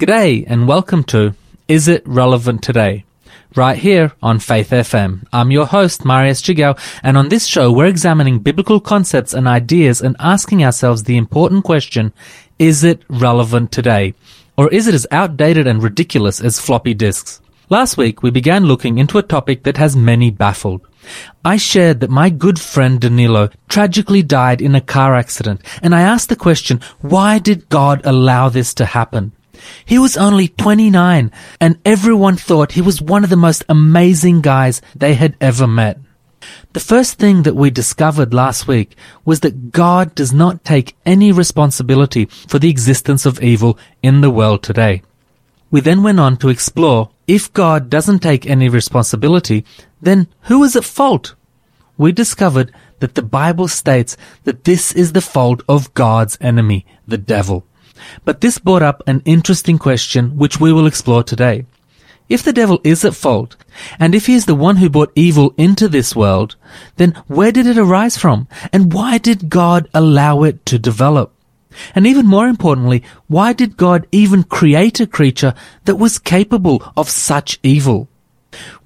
G'day and welcome to Is It Relevant Today? Right here on Faith FM. I'm your host, Marius Chigao, and on this show we're examining biblical concepts and ideas and asking ourselves the important question, is it relevant today? Or is it as outdated and ridiculous as floppy disks? Last week we began looking into a topic that has many baffled. I shared that my good friend Danilo tragically died in a car accident, and I asked the question, why did God allow this to happen? He was only 29 and everyone thought he was one of the most amazing guys they had ever met. The first thing that we discovered last week was that God does not take any responsibility for the existence of evil in the world today. We then went on to explore if God doesn't take any responsibility, then who is at fault? We discovered that the Bible states that this is the fault of God's enemy, the devil. But this brought up an interesting question which we will explore today. If the devil is at fault, and if he is the one who brought evil into this world, then where did it arise from? And why did God allow it to develop? And even more importantly, why did God even create a creature that was capable of such evil?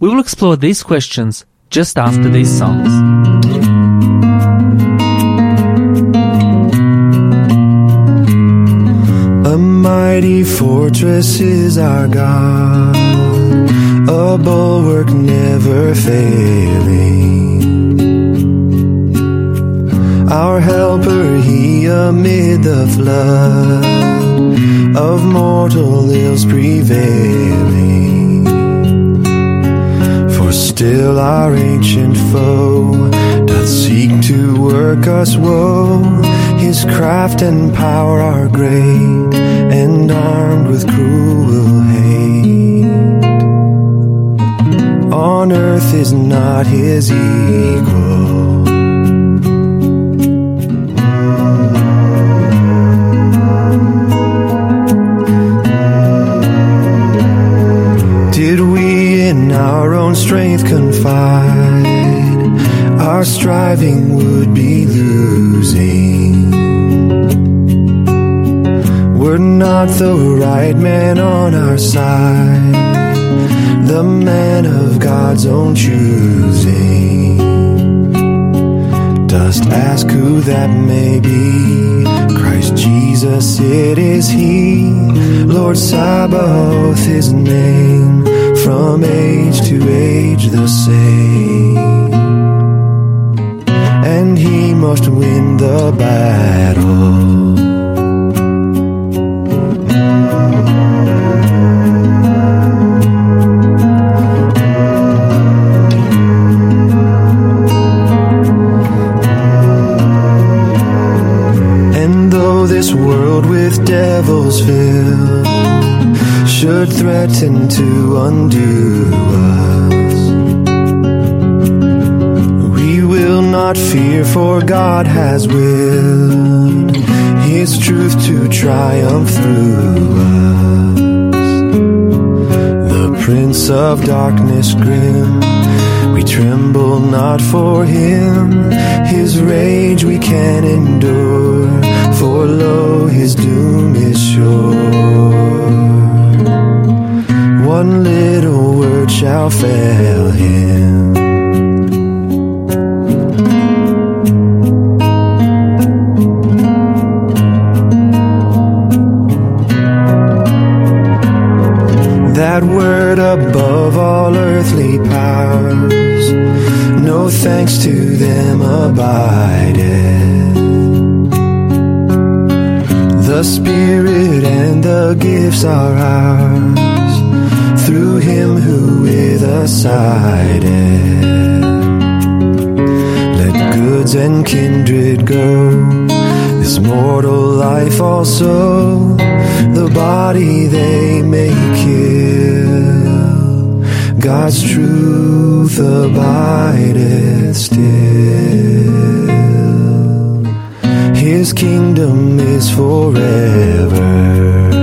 We will explore these questions just after these songs. Mighty fortress is our God, a bulwark never failing. Our helper, he amid the flood of mortal ills prevailing. For still our ancient foe doth seek to work us woe. His craft and power are great, and armed with cruel hate. On earth is not his equal. Did we in our own strength confide, our striving would be losing. Not the right man on our side, the man of God's own choosing. Dost ask who that may be? Christ Jesus, it is He. Lord Sabaoth, His name, from age to age the same. And He must win the battle. Devils filled should threaten to undo us, we will not fear, for God has willed His truth to triumph through us. The Prince of Darkness grim, we tremble not for him. His rage we can endure, for lo, his doom is sure. One little word shall fail him. That word above all earthly powers, no thanks to them abideth. The Spirit and the gifts are ours through Him who with us sided. Let goods and kindred go, this mortal life also, the body they may kill. God's truth abideth still. His kingdom is forever.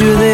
There.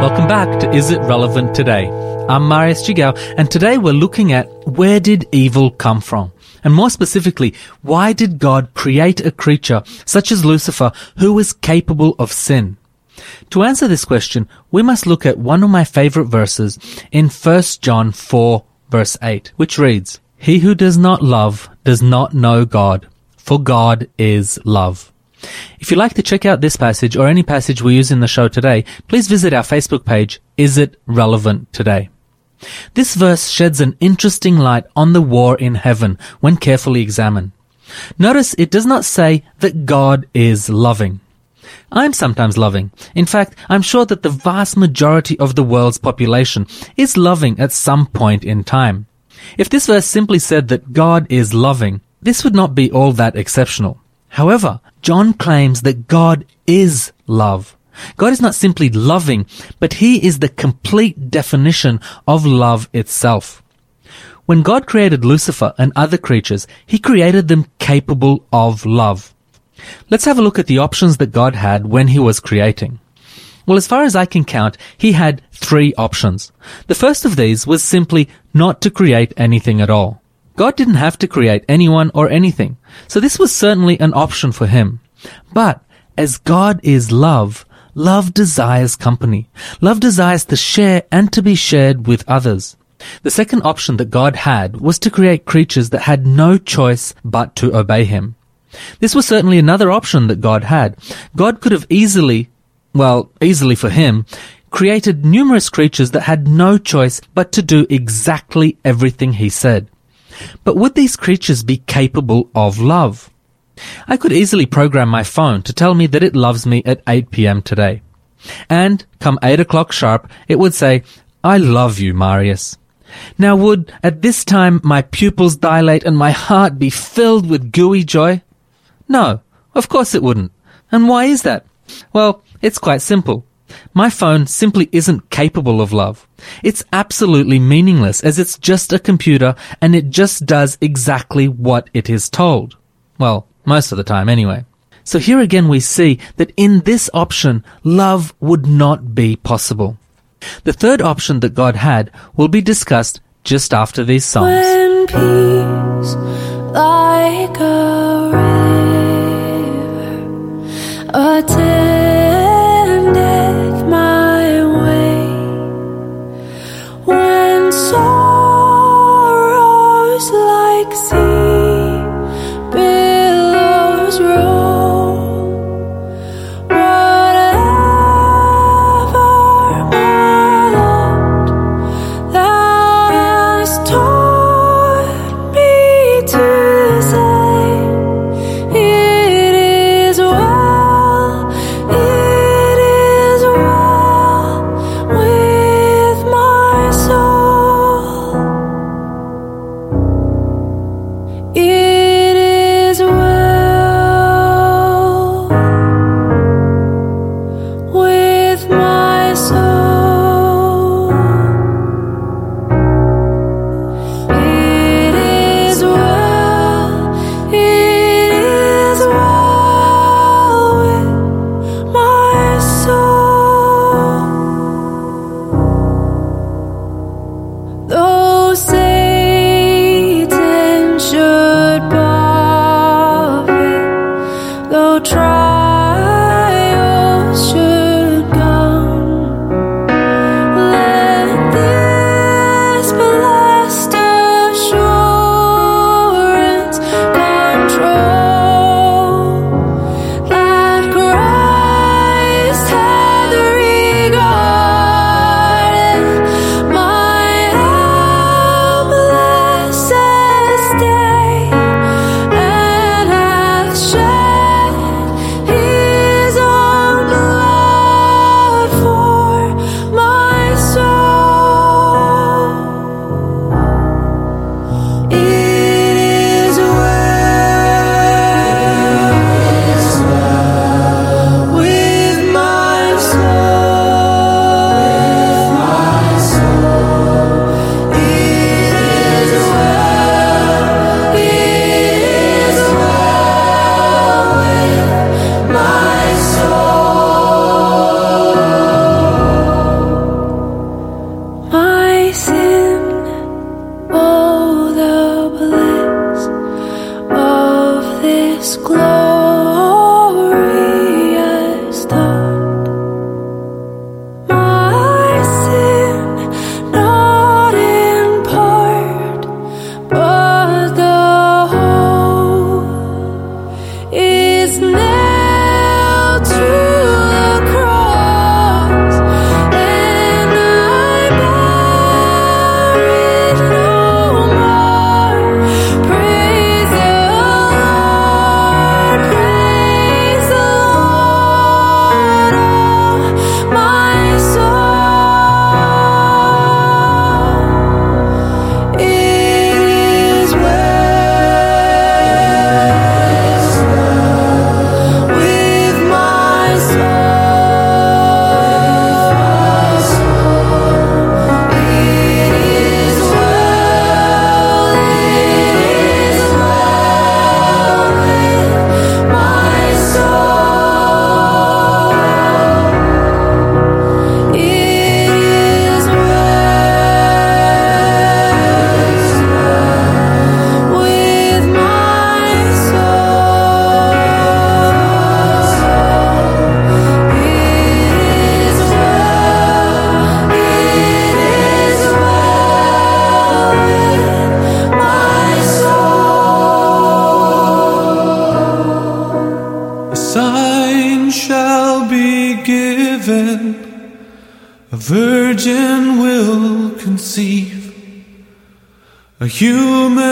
Welcome back to Is It Relevant Today? I'm Marius Chigao, and today we're looking at where did evil come from? And more specifically, why did God create a creature such as Lucifer who was capable of sin? To answer this question, we must look at one of my favorite verses in 1 John 4 verse 8, which reads, He who does not love does not know God, for God is love. If you'd like to check out this passage or any passage we use in the show today, please visit our Facebook page, Is It Relevant Today? This verse sheds an interesting light on the war in heaven when carefully examined. Notice it does not say that God is loving. I'm sometimes loving. In fact, I'm sure that the vast majority of the world's population is loving at some point in time. If this verse simply said that God is loving, this would not be all that exceptional. However, John claims that God is love. God is not simply loving, but He is the complete definition of love itself. When God created Lucifer and other creatures, He created them capable of love. Let's have a look at the options that God had when He was creating. Well, as far as I can count, He had three options. The first of these was simply not to create anything at all. God didn't have to create anyone or anything, so this was certainly an option for Him. But, as God is love, love desires company. Love desires to share and to be shared with others. The second option that God had was to create creatures that had no choice but to obey Him. This was certainly another option that God had. God could have easily, well, easily for Him, created numerous creatures that had no choice but to do exactly everything He said. But would these creatures be capable of love? I could easily program my phone to tell me that it loves me at 8 p.m. today. And, come 8 o'clock sharp, it would say, I love you, Marius. Now would, at this time, my pupils dilate and my heart be filled with gooey joy? No, of course it wouldn't. And why is that? Well, it's quite simple. My phone simply isn't capable of love. It's absolutely meaningless as it's just a computer and it just does exactly what it is told. Well, most of the time anyway. So here again we see that in this option, love would not be possible. The third option that God had will be discussed just after these songs. Like a river human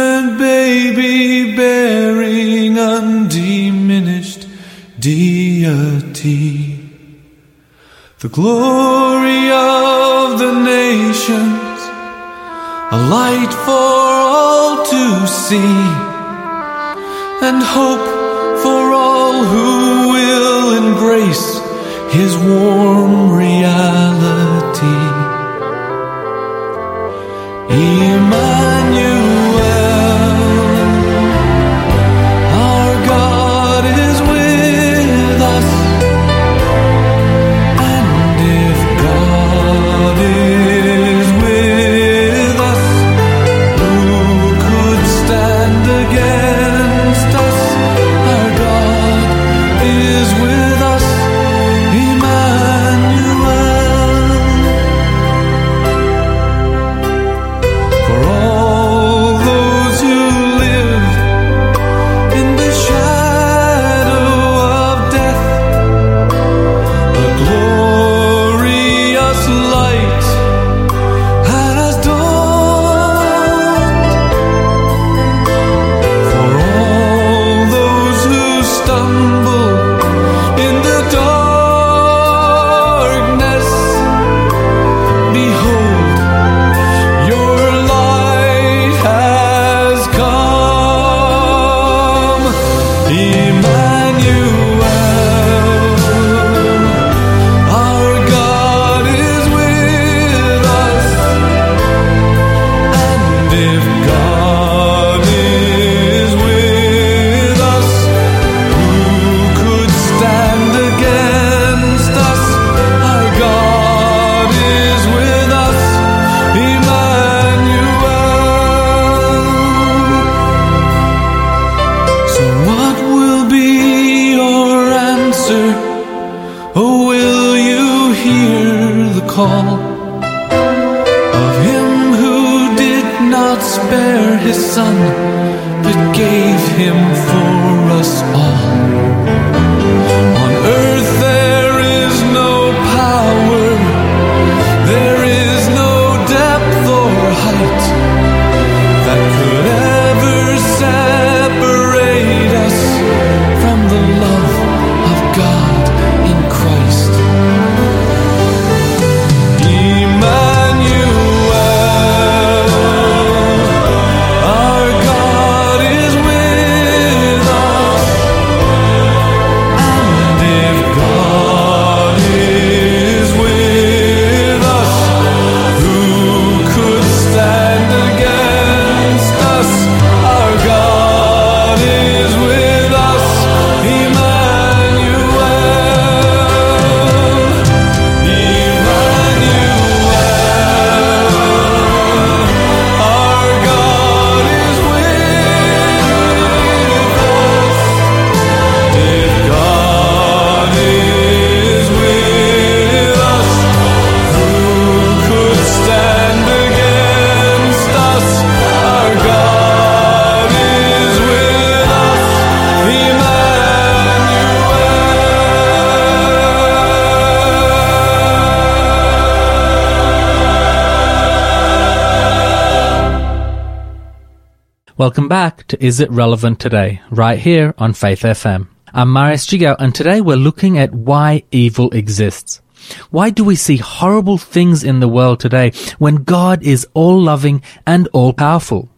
Welcome back to Is It Relevant Today, right here on Faith FM. I'm Marius Chigao, and today we're looking at why evil exists. Why do we see horrible things in the world today when God is all loving and all powerful?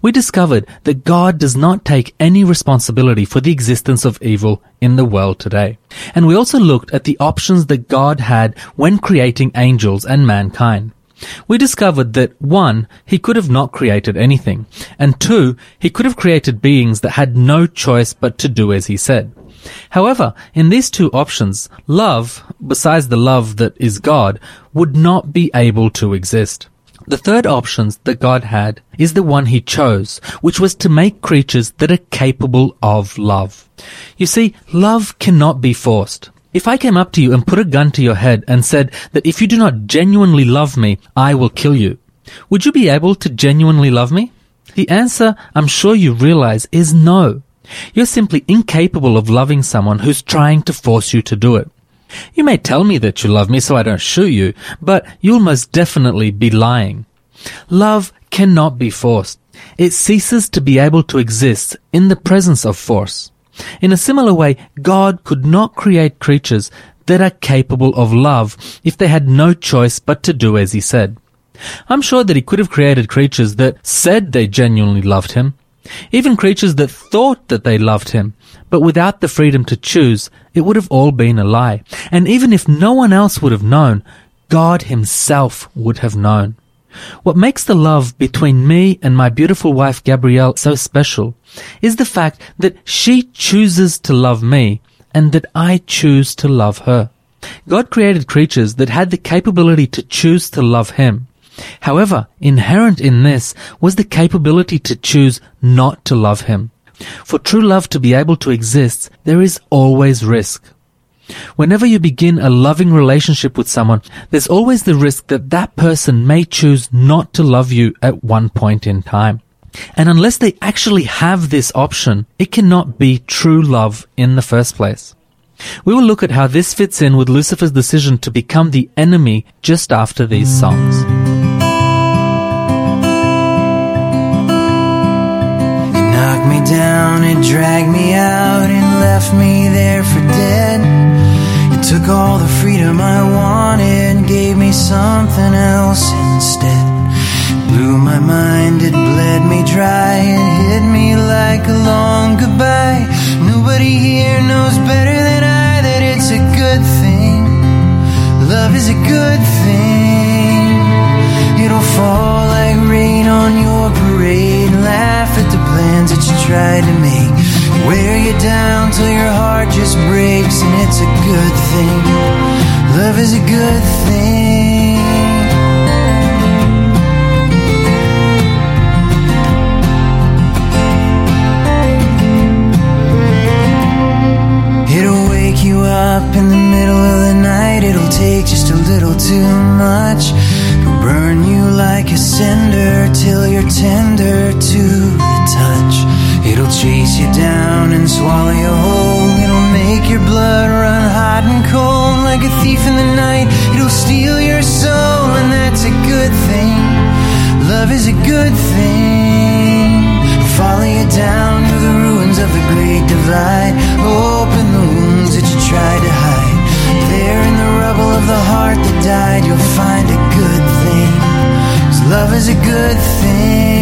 We discovered that God does not take any responsibility for the existence of evil in the world today. And we also looked at the options that God had when creating angels and mankind. We discovered that one, he could have not created anything, and two, he could have created beings that had no choice but to do as he said. However, in these two options, love, besides the love that is God, would not be able to exist. The third option that God had is the one he chose, which was to make creatures that are capable of love. You see, love cannot be forced. If I came up to you and put a gun to your head and said that if you do not genuinely love me, I will kill you, would you be able to genuinely love me? The answer, I'm sure you realize, is no. You're simply incapable of loving someone who's trying to force you to do it. You may tell me that you love me so I don't shoot you, but you'll most definitely be lying. Love cannot be forced. It ceases to be able to exist in the presence of force. In a similar way, God could not create creatures that are capable of love if they had no choice but to do as he said. I'm sure that he could have created creatures that said they genuinely loved him, even creatures that thought that they loved him, but without the freedom to choose, it would have all been a lie. And even if no one else would have known, God himself would have known. What makes the love between me and my beautiful wife Gabrielle so special is the fact that she chooses to love me and that I choose to love her. God created creatures that had the capability to choose to love Him. However, inherent in this was the capability to choose not to love Him. For true love to be able to exist, there is always risk. Whenever you begin a loving relationship with someone, there's always the risk that that person may choose not to love you at one point in time. And unless they actually have this option, it cannot be true love in the first place. We will look at how this fits in with Lucifer's decision to become the enemy just after these songs. You knocked me down and dragged me out and left me there for dead. Took all the freedom I wanted gave me something else instead. Blew my mind, it bled me dry and hit me like a long goodbye. Nobody here knows better than I that it's a good thing. Love is a good thing. It'll fall like rain on your parade. Laugh at the plans that you tried to make. Wear you down till your heart just breaks, and it's a good thing. Love is a good thing. It'll wake you up in the middle of the night. It'll take just a little too much. It'll burn you like a cinder till you're tender to the touch. It'll chase you down and swallow you whole. It'll make your blood run hot and cold like a thief in the night. It'll steal your soul, and that's a good thing. Love is a good thing. Follow you down to the ruins of the great divide. Open the wounds that you tried to hide. There in the rubble of the heart that died, you'll find a good thing. 'Cause love is a good thing.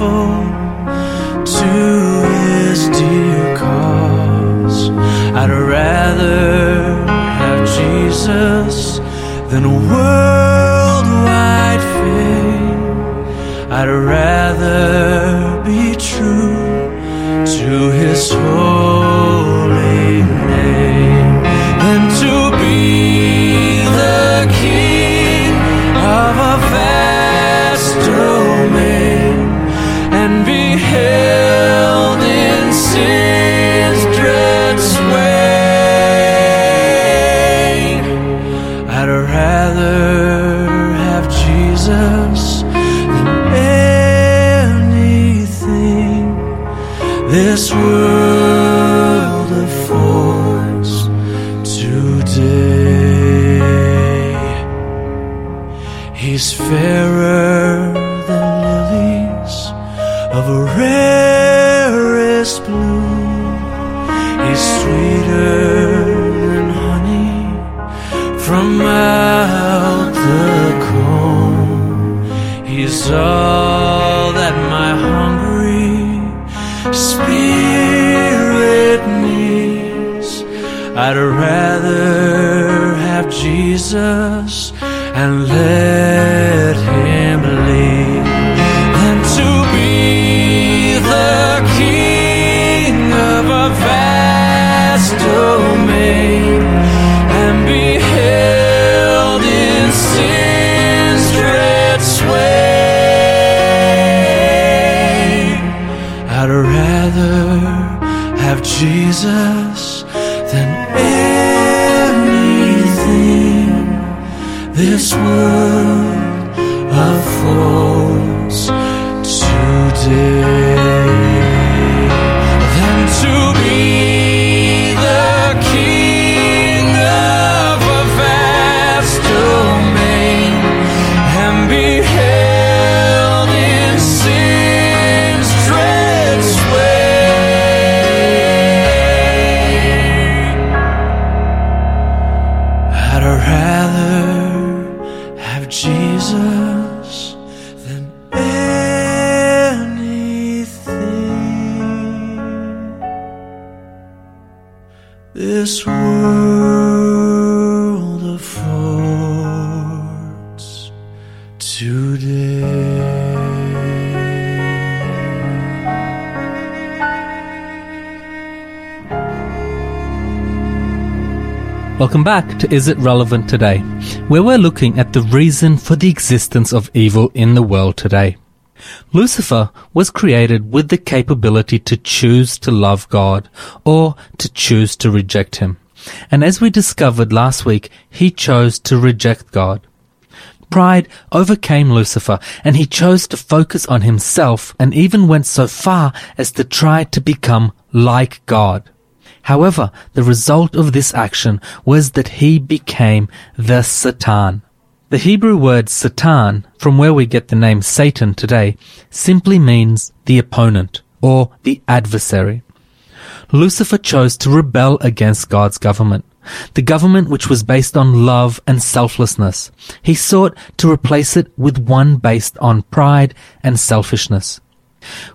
Faithful to his dear cause. I'd rather have Jesus than a worldwide fame. I'd rather be true to his holy Jesus Welcome back to Is It Relevant Today, where we're looking at the reason for the existence of evil in the world today. Lucifer was created with the capability to choose to love God or to choose to reject Him. And as we discovered last week, he chose to reject God. Pride overcame Lucifer and he chose to focus on himself and even went so far as to try to become like God. However, the result of this action was that he became the Satan. The Hebrew word Satan, from where we get the name Satan today, simply means the opponent or the adversary. Lucifer chose to rebel against God's government, the government which was based on love and selflessness. He sought to replace it with one based on pride and selfishness.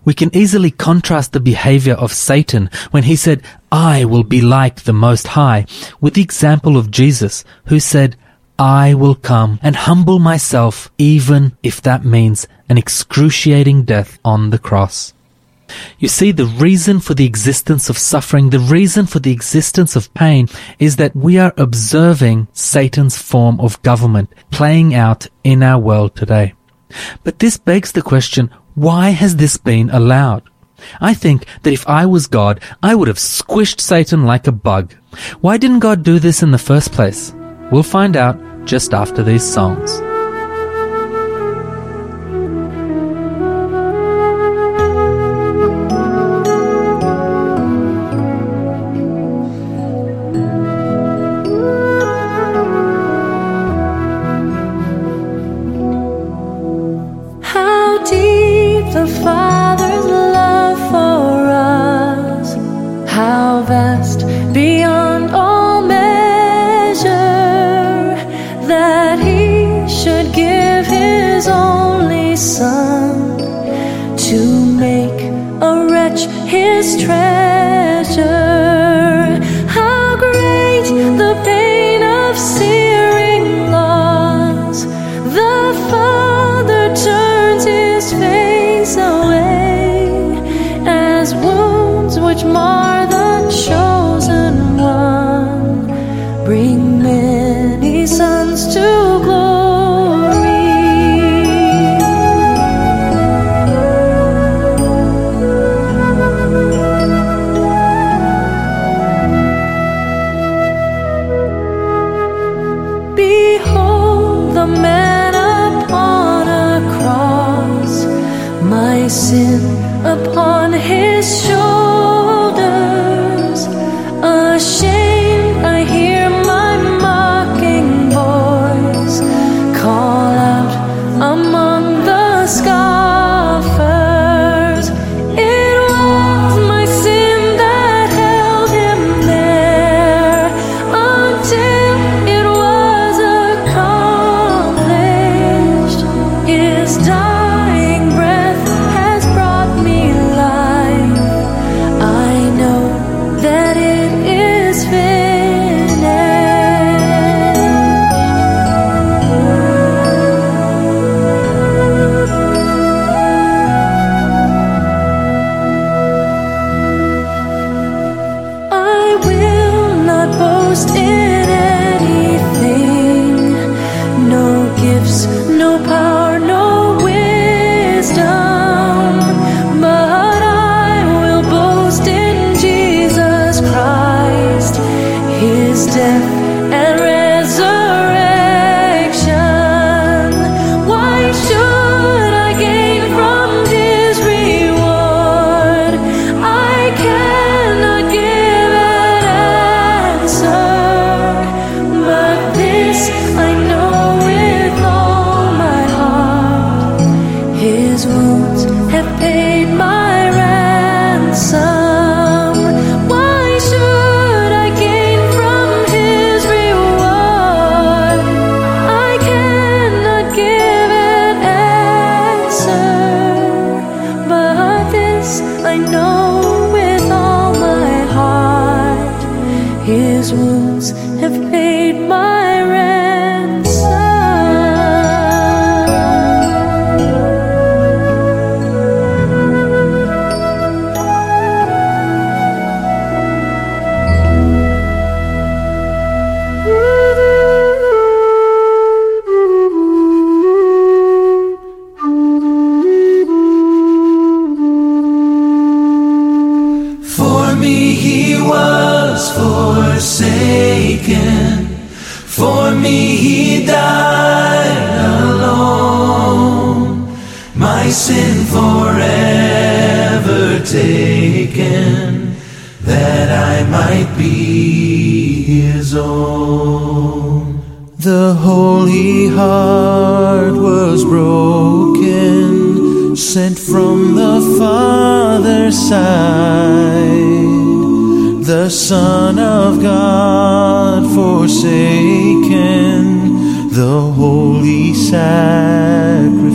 We can easily contrast the behavior of Satan when he said, I will be like the Most High, with the example of Jesus, who said, I will come and humble myself, even if that means an excruciating death on the cross. You see, the reason for the existence of suffering, the reason for the existence of pain is that we are observing Satan's form of government playing out in our world today. But this begs the question, why has this been allowed? I think that if I was God, I would have squished Satan like a bug. Why didn't God do this in the first place? We'll find out just after these songs. His treasure. Forsaken. For me he died alone. My sin forever taken, that I might be his own. The holy heart was broken, sent from the Father's side. The Son of God forsaken, the holy sacrifice.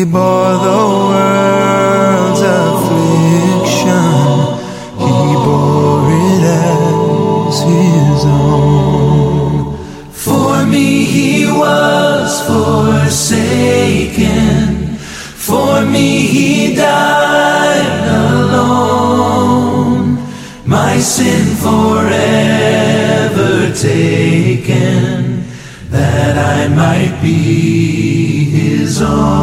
He bore the world's affliction, he bore it as his own. For me he was forsaken. For me he died alone. My sin forever taken, that I might be his own.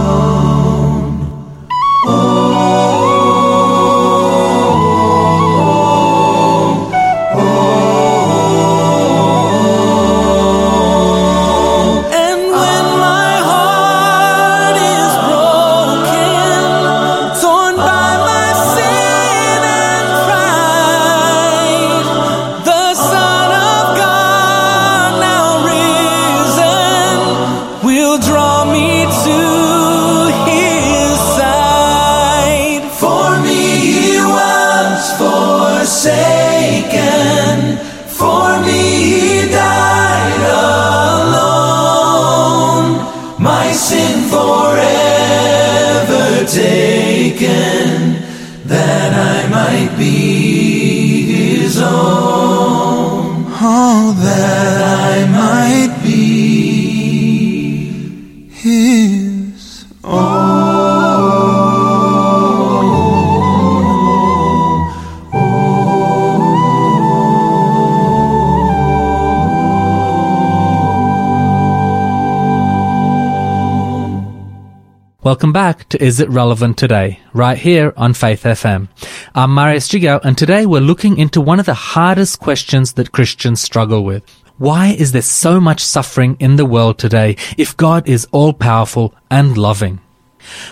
To Is It Relevant Today, right here on Faith FM. I'm Marius Jigao, and today we're looking into one of the hardest questions that Christians struggle with. Why is there so much suffering in the world today if God is all powerful and loving?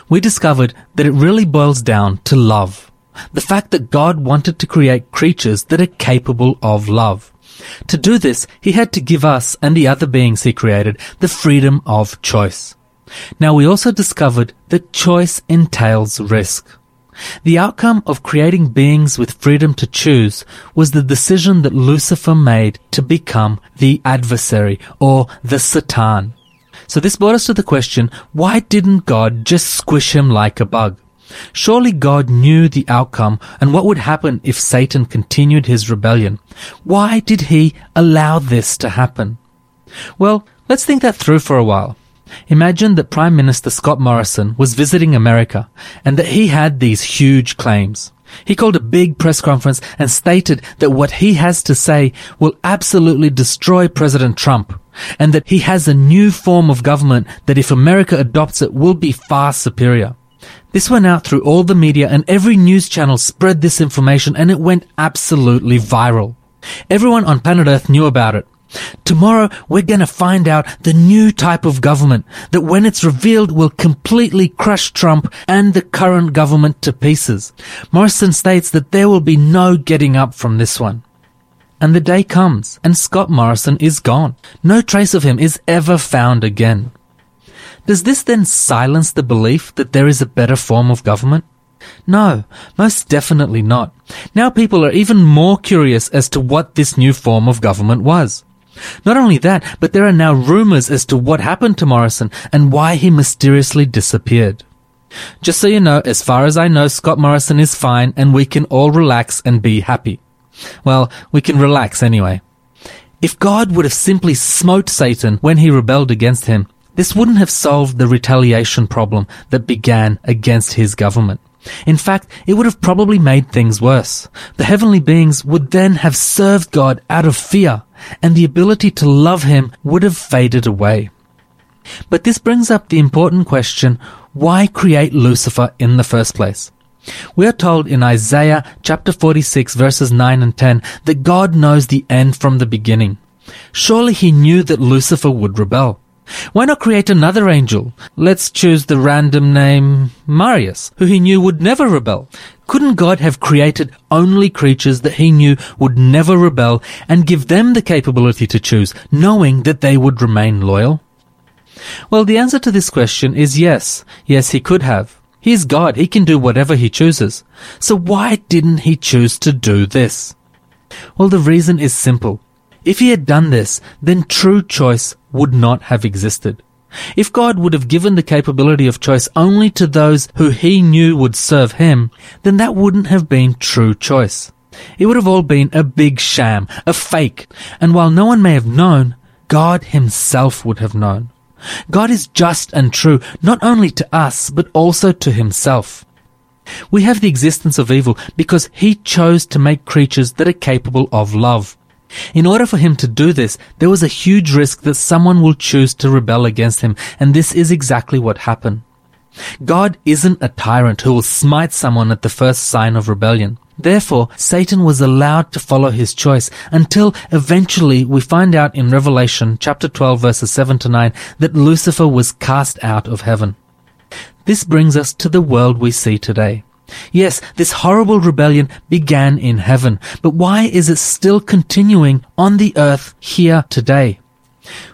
We discovered that it really boils down to love. The fact that God wanted to create creatures that are capable of love. To do this, He had to give us and the other beings He created the freedom of choice. Now we also discovered that choice entails risk. The outcome of creating beings with freedom to choose was the decision that Lucifer made to become the adversary or the Satan. So this brought us to the question, why didn't God just squish him like a bug? Surely God knew the outcome and what would happen if Satan continued his rebellion. Why did he allow this to happen? Well, let's think that through for a while. Imagine that Prime Minister Scott Morrison was visiting America and that he had these huge claims. He called a big press conference and stated that what he has to say will absolutely destroy President Trump and that he has a new form of government that if America adopts it will be far superior. This went out through all the media and every news channel spread this information and it went absolutely viral. Everyone on planet Earth knew about it. Tomorrow we're gonna find out the new type of government that when it's revealed will completely crush Trump and the current government to pieces. Morrison states that there will be no getting up from this one. And the day comes and Scott Morrison is gone. No trace of him is ever found again. Does this then silence the belief that there is a better form of government? No, most definitely not. Now people are even more curious as to what this new form of government was. Not only that, but there are now rumors as to what happened to Morrison and why he mysteriously disappeared. Just so you know, as far as I know, Scott Morrison is fine and we can all relax and be happy. Well, we can relax anyway. If God would have simply smote Satan when he rebelled against him, this wouldn't have solved the retaliation problem that began against his government. In fact, it would have probably made things worse. The heavenly beings would then have served God out of fear, and the ability to love him would have faded away. But this brings up the important question, why create Lucifer in the first place? We are told in Isaiah chapter 46 verses 9 and 10 that God knows the end from the beginning. Surely he knew that Lucifer would rebel. Why not create another angel? Let's choose the random name Marius, who he knew would never rebel. Couldn't God have created only creatures that he knew would never rebel and give them the capability to choose, knowing that they would remain loyal? Well, the answer to this question is yes. Yes, he could have. He's God. He can do whatever he chooses. So why didn't he choose to do this? Well, the reason is simple. If he had done this, then true choice would not have existed. If God would have given the capability of choice only to those who he knew would serve him, then that wouldn't have been true choice. It would have all been a big sham, a fake, and while no one may have known, God himself would have known. God is just and true, not only to us, but also to himself. We have the existence of evil because he chose to make creatures that are capable of love. In order for him to do this, there was a huge risk that someone will choose to rebel against him, and this is exactly what happened. God isn't a tyrant who will smite someone at the first sign of rebellion. Therefore, Satan was allowed to follow his choice until eventually we find out in Revelation chapter 12 verses 7 to 9 that Lucifer was cast out of heaven. This brings us to the world we see today. Yes, this horrible rebellion began in heaven, but why is it still continuing on the earth here today?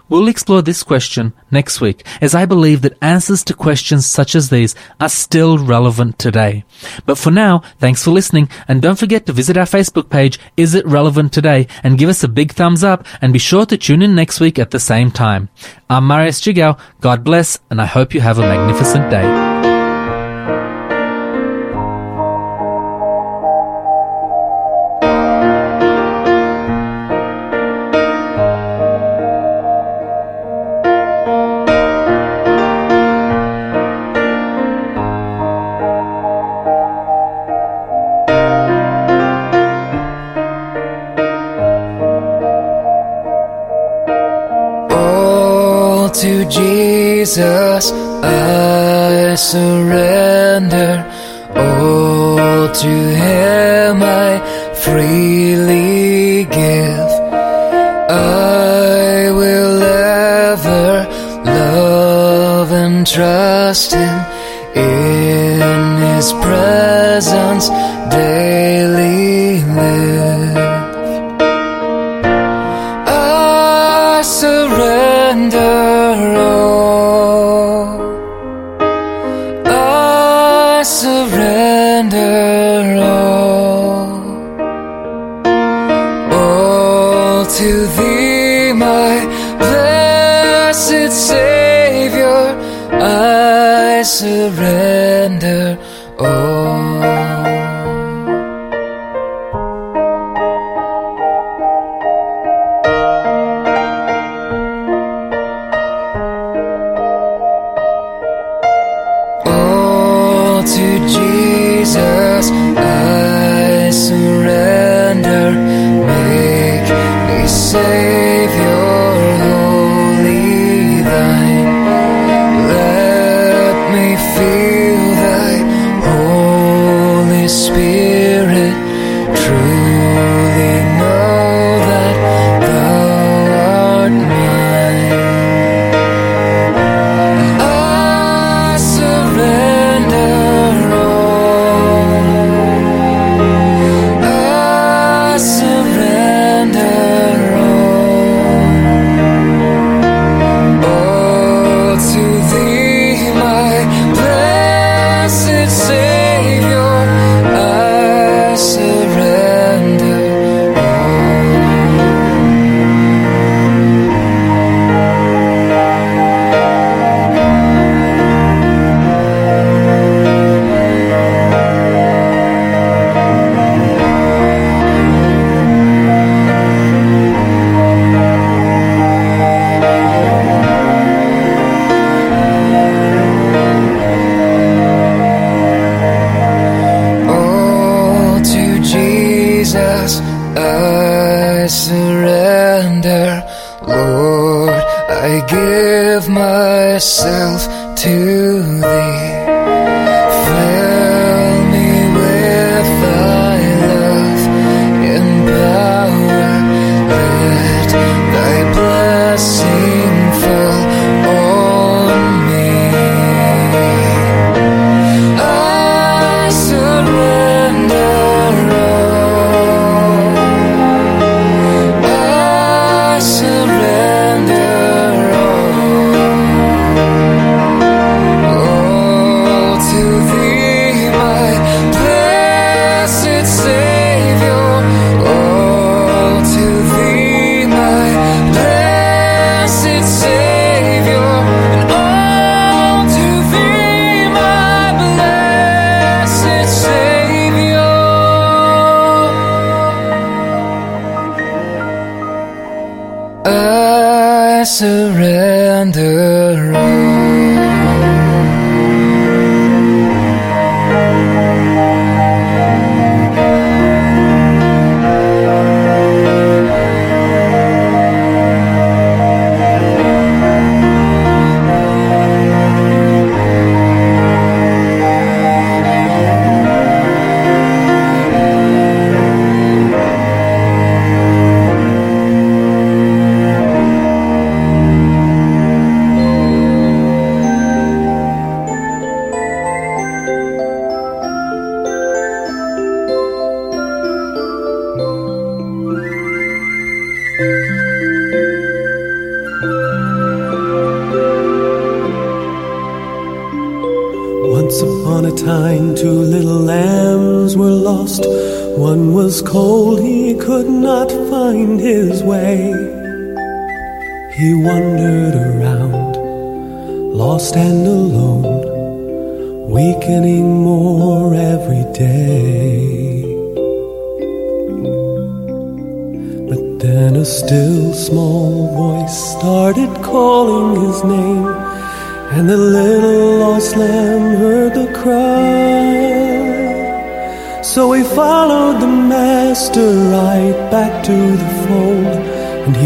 We'll explore this question next week, as I believe that answers to questions such as these are still relevant today. But for now, thanks for listening, and don't forget to visit our Facebook page, Is It Relevant Today, and give us a big thumbs up, and be sure to tune in next week at the same time. I'm Marius Jigao, God bless, and I hope you have a magnificent day. I surrender. All to Him I freely give. I will ever love and trust Him Surrender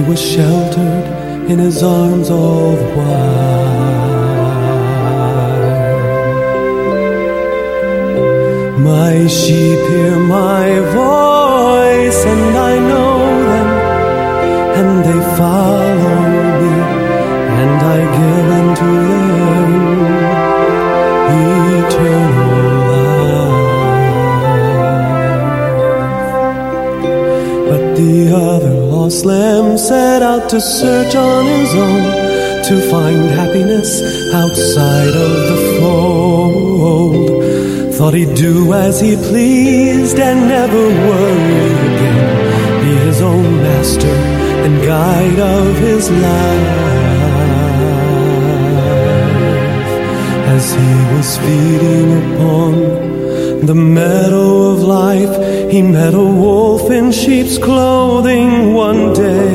was sheltered in his arms lamb set out to search on his own to find happiness outside of the fold. Thought he'd do as he pleased and never worry again. Be his own master and guide of his life. As he was feeding upon the meadow of life, he met a wolf in sheep's clothing one day.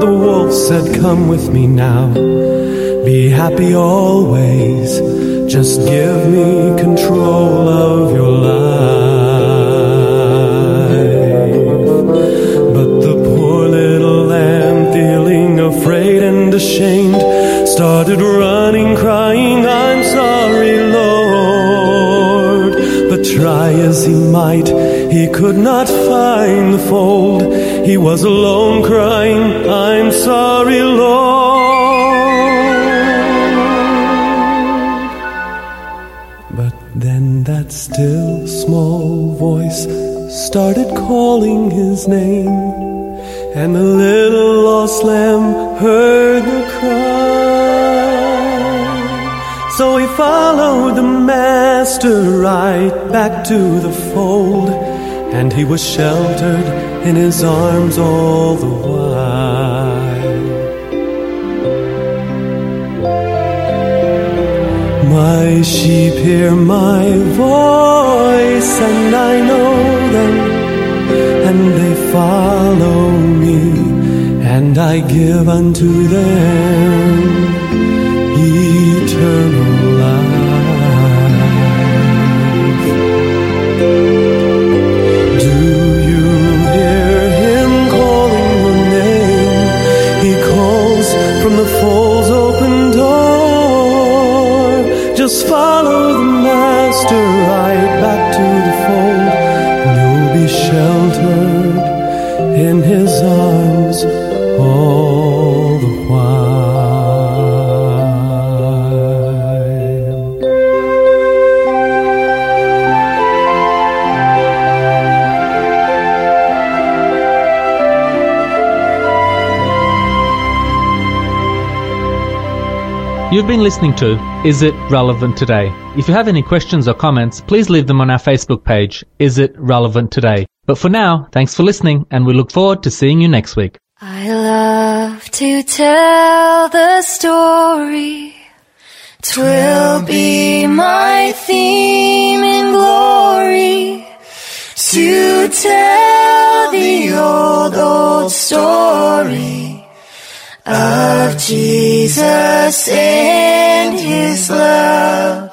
The wolf said, Come with me now, be happy always. Just give me control of your life. But the poor little lamb, feeling afraid and ashamed, started running, crying, I'm But try as he might, he could not find the fold. He was alone, crying, I'm sorry, Lord. But then that still small voice started calling his name, and the little lost lamb heard the cry. So he followed the master right back to the fold, and he was sheltered in his arms all the while. My sheep hear my voice, and I know them, and they follow me, and I give unto them eternal Just follow the master right back to the been listening to Is It Relevant Today? If you have any questions or comments, please leave them on our Facebook page, Is It Relevant Today? But for now, thanks for listening and we look forward to seeing you next week. I love to tell the story. Twill be my theme in glory to tell the old, old story of Jesus and his love.